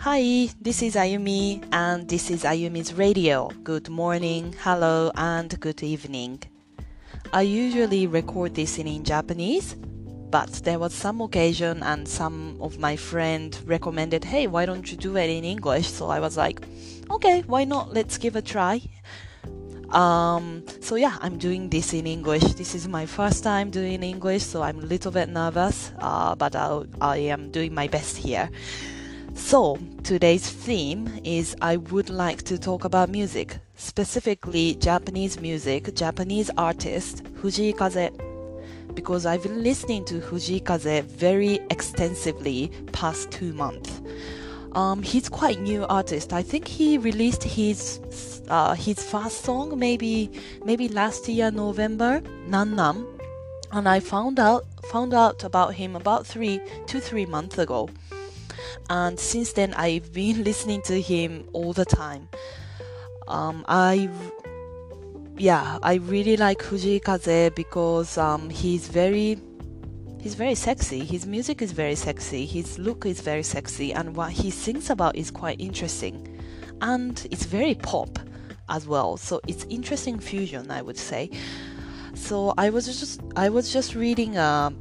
Hi, this is Ayumi, and this is Ayumi's radio. Good morning, hello, and good evening. I usually record this in Japanese, but there was some occasion and some of my friends recommended, hey, why don't you do it in English? So I was like, okay, why not? Let's give a try. Um, so yeah, I'm doing this in English. This is my first time doing English, so I'm a little bit nervous, uh, but I'll, I am doing my best here. So today's theme is I would like to talk about music, specifically Japanese music, Japanese artist Fujii Kaze. Because I've been listening to Fujii Kaze very extensively past two months. Um, he's quite new artist. I think he released his uh, his first song maybe maybe last year November, Nan Nan, and I found out found out about him about three two three months ago, and since then I've been listening to him all the time. Um, I yeah I really like Fujii Kaze because um, he's very he's very sexy. His music is very sexy. His look is very sexy, and what he sings about is quite interesting, and it's very pop as well. So it's interesting fusion, I would say. So I was just I was just reading a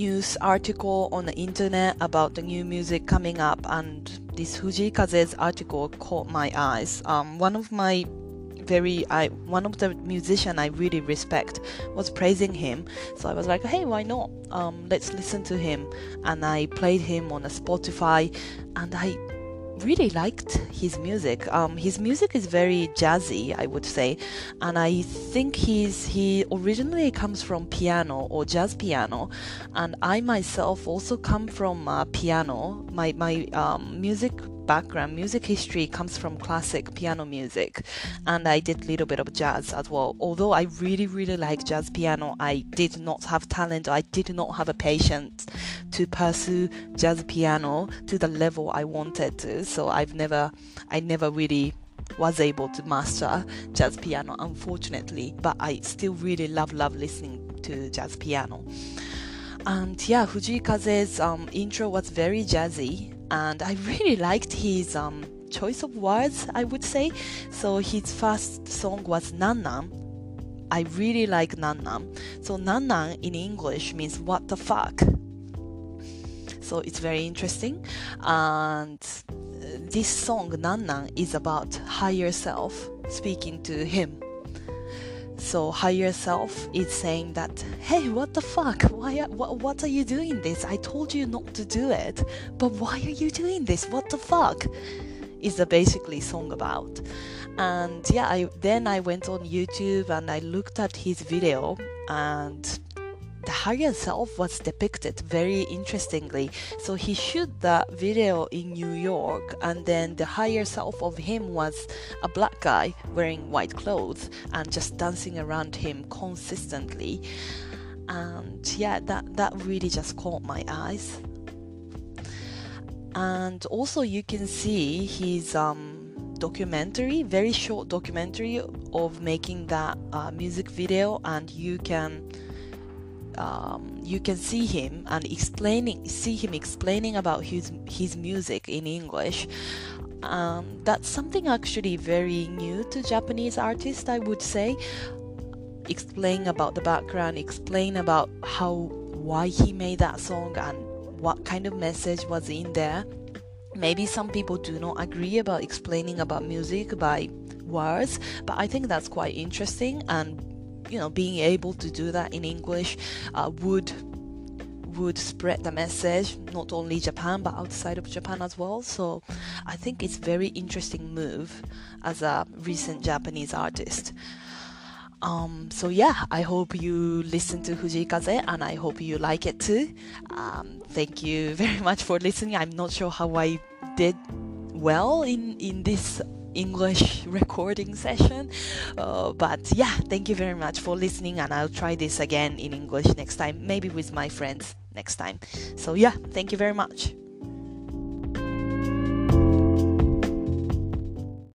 news article on the internet about the new music coming up, and this Fujii Kaze's article caught my eyes. Um, one of my very I one of the musician I really respect was praising him. So I was like, hey, why not? Um, let's listen to him. And I played him on a Spotify, and I really liked his music. Um, his music is very jazzy, I would say, and I think he's he originally comes from piano or jazz piano, and I myself also come from uh, piano. My my um, music background, music history comes from classic piano music, and I did a little bit of jazz as well. Although I really, really like jazz piano, I did not have talent, I did not have a patience to pursue jazz piano to the level I wanted to. So I've never, I never really was able to master jazz piano, unfortunately, but I still really love, love listening to jazz piano. And yeah, Fujii Kaze's um, intro was very jazzy and I really liked his um, choice of words, I would say. So his first song was Nan Nan. I really like Nan Nan. So Nan Nan in English means what the fuck. So it's very interesting. And uh, this song Nan Nan is about higher self speaking to him. So higher self is saying that, hey, what the fuck? Why? What, what are you doing this? I told you not to do it, but why are you doing this? What the fuck? Is the basically song about. And yeah, I then I went on YouTube and I looked at his video and the higher self was depicted very interestingly. So he shoot the video in New York, and then the higher self of him was a black guy wearing white clothes and just dancing around him consistently. And yeah, that that really just caught my eyes. And also, you can see his um, documentary, very short documentary of making that uh, music video, and you can um, you can see him and explaining see him explaining about his his music in English. Um, that's something actually very new to Japanese artists, I would say. Explain about the background, explain about how why he made that song and what kind of message was in there. Maybe some people do not agree about explaining about music by words, but I think that's quite interesting and you know being able to do that in English uh, would would spread the message not only Japan but outside of Japan as well. So I think it's very interesting move as a recent Japanese artist. Um, so yeah, I hope you listen to Fujii Kaze and I hope you like it too. Um, thank you very much for listening. I'm not sure how I did well in in this English recording session. Uh, but yeah, thank you very much for listening, and I'll try this again in English next time, maybe with my friends next time. So yeah, thank you very much.